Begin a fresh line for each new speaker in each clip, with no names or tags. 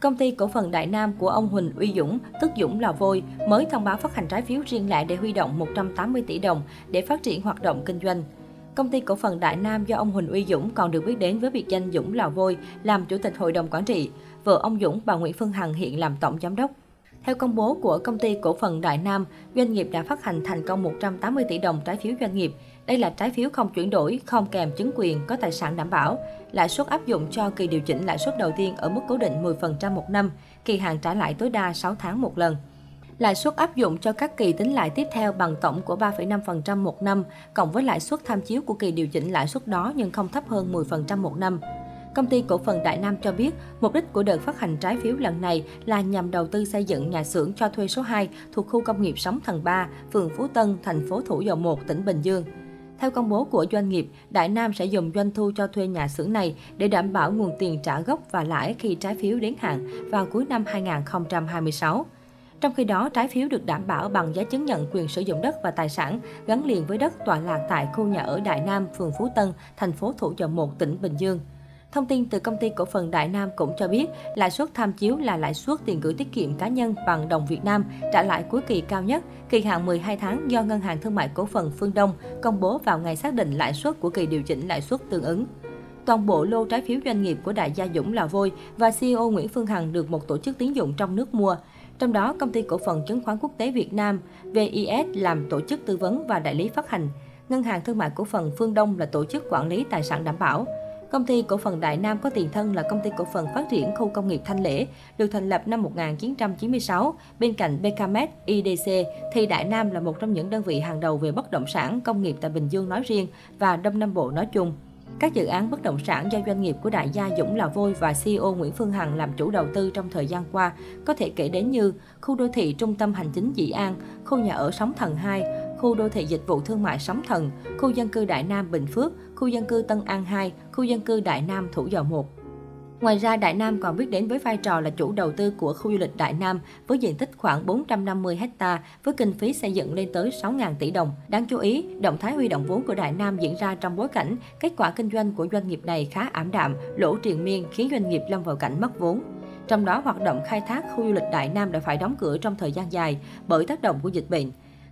Công ty cổ phần Đại Nam của ông Huỳnh Uy Dũng, tức Dũng Lò Vôi, mới thông báo phát hành trái phiếu riêng lẻ để huy động 180 tỷ đồng để phát triển hoạt động kinh doanh. Công ty cổ phần Đại Nam do ông Huỳnh Uy Dũng còn được biết đến với biệt danh Dũng Lò Vôi làm chủ tịch hội đồng quản trị. Vợ ông Dũng, bà Nguyễn Phương Hằng hiện làm tổng giám đốc. Theo công bố của công ty cổ phần Đại Nam, doanh nghiệp đã phát hành thành công 180 tỷ đồng trái phiếu doanh nghiệp. Đây là trái phiếu không chuyển đổi, không kèm chứng quyền, có tài sản đảm bảo. Lãi suất áp dụng cho kỳ điều chỉnh lãi suất đầu tiên ở mức cố định 10% một năm, kỳ hạn trả lại tối đa 6 tháng một lần. Lãi suất áp dụng cho các kỳ tính lãi tiếp theo bằng tổng của 3,5% một năm, cộng với lãi suất tham chiếu của kỳ điều chỉnh lãi suất đó nhưng không thấp hơn 10% một năm. Công ty cổ phần Đại Nam cho biết, mục đích của đợt phát hành trái phiếu lần này là nhằm đầu tư xây dựng nhà xưởng cho thuê số 2 thuộc khu công nghiệp Sóng Thần 3, phường Phú Tân, thành phố Thủ Dầu Một, tỉnh Bình Dương. Theo công bố của doanh nghiệp, Đại Nam sẽ dùng doanh thu cho thuê nhà xưởng này để đảm bảo nguồn tiền trả gốc và lãi khi trái phiếu đến hạn vào cuối năm 2026. Trong khi đó, trái phiếu được đảm bảo bằng giấy chứng nhận quyền sử dụng đất và tài sản gắn liền với đất tọa lạc tại khu nhà ở Đại Nam, phường Phú Tân, thành phố Thủ Dầu Một, tỉnh Bình Dương. Thông tin từ công ty cổ phần Đại Nam cũng cho biết, lãi suất tham chiếu là lãi suất tiền gửi tiết kiệm cá nhân bằng đồng Việt Nam trả lại cuối kỳ cao nhất, kỳ hạn 12 tháng do Ngân hàng Thương mại Cổ phần Phương Đông công bố vào ngày xác định lãi suất của kỳ điều chỉnh lãi suất tương ứng. Toàn bộ lô trái phiếu doanh nghiệp của đại gia Dũng là Vôi và CEO Nguyễn Phương Hằng được một tổ chức tín dụng trong nước mua. Trong đó, công ty cổ phần chứng khoán quốc tế Việt Nam VIS làm tổ chức tư vấn và đại lý phát hành. Ngân hàng Thương mại Cổ phần Phương Đông là tổ chức quản lý tài sản đảm bảo. Công ty cổ phần Đại Nam có tiền thân là công ty cổ phần phát triển khu công nghiệp Thanh Lễ, được thành lập năm 1996. Bên cạnh BKMS, IDC, thì Đại Nam là một trong những đơn vị hàng đầu về bất động sản công nghiệp tại Bình Dương nói riêng và Đông Nam Bộ nói chung. Các dự án bất động sản do doanh nghiệp của đại gia Dũng Lò Vôi và CEO Nguyễn Phương Hằng làm chủ đầu tư trong thời gian qua có thể kể đến như khu đô thị trung tâm hành chính Dĩ An, khu nhà ở Sóng Thần 2, khu đô thị dịch vụ thương mại Sóng Thần, khu dân cư Đại Nam Bình Phước, khu dân cư Tân An 2, khu dân cư Đại Nam Thủ Dầu 1. Ngoài ra, Đại Nam còn biết đến với vai trò là chủ đầu tư của khu du lịch Đại Nam với diện tích khoảng 450 ha với kinh phí xây dựng lên tới 6.000 tỷ đồng. Đáng chú ý, động thái huy động vốn của Đại Nam diễn ra trong bối cảnh kết quả kinh doanh của doanh nghiệp này khá ảm đạm, lỗ triền miên khiến doanh nghiệp lâm vào cảnh mất vốn. Trong đó, hoạt động khai thác khu du lịch Đại Nam đã phải đóng cửa trong thời gian dài bởi tác động của dịch bệnh.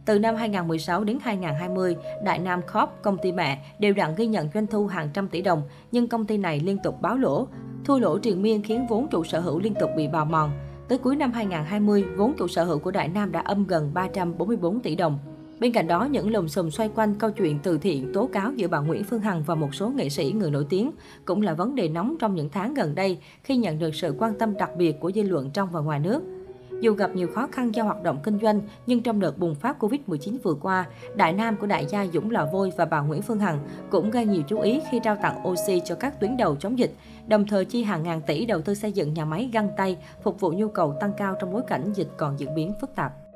Từ năm 2016 đến 2020, Đại Nam Corp, công ty mẹ, đều đặn ghi nhận doanh thu hàng trăm tỷ đồng, nhưng công ty này liên tục báo lỗ. Thua lỗ triền miên khiến vốn chủ sở hữu liên tục bị bào mòn. Tới cuối năm 2020, vốn chủ sở hữu của Đại Nam đã âm gần 344 tỷ đồng. Bên cạnh đó, những lùm xùm xoay quanh câu chuyện từ thiện tố cáo giữa bà Nguyễn Phương Hằng và một số nghệ sĩ người nổi tiếng cũng là vấn đề nóng trong những tháng gần đây khi nhận được sự quan tâm đặc biệt của dư luận trong và ngoài nước. Dù gặp nhiều khó khăn do hoạt động kinh doanh, nhưng trong đợt bùng phát Covid-19 vừa qua, đại nam của đại gia Dũng Lò Vôi và bà Nguyễn Phương Hằng cũng gây nhiều chú ý khi trao tặng oxy cho các tuyến đầu chống dịch, đồng thời chi hàng ngàn tỷ đầu tư xây dựng nhà máy găng tay, phục vụ nhu cầu tăng cao trong bối cảnh dịch còn diễn biến phức tạp.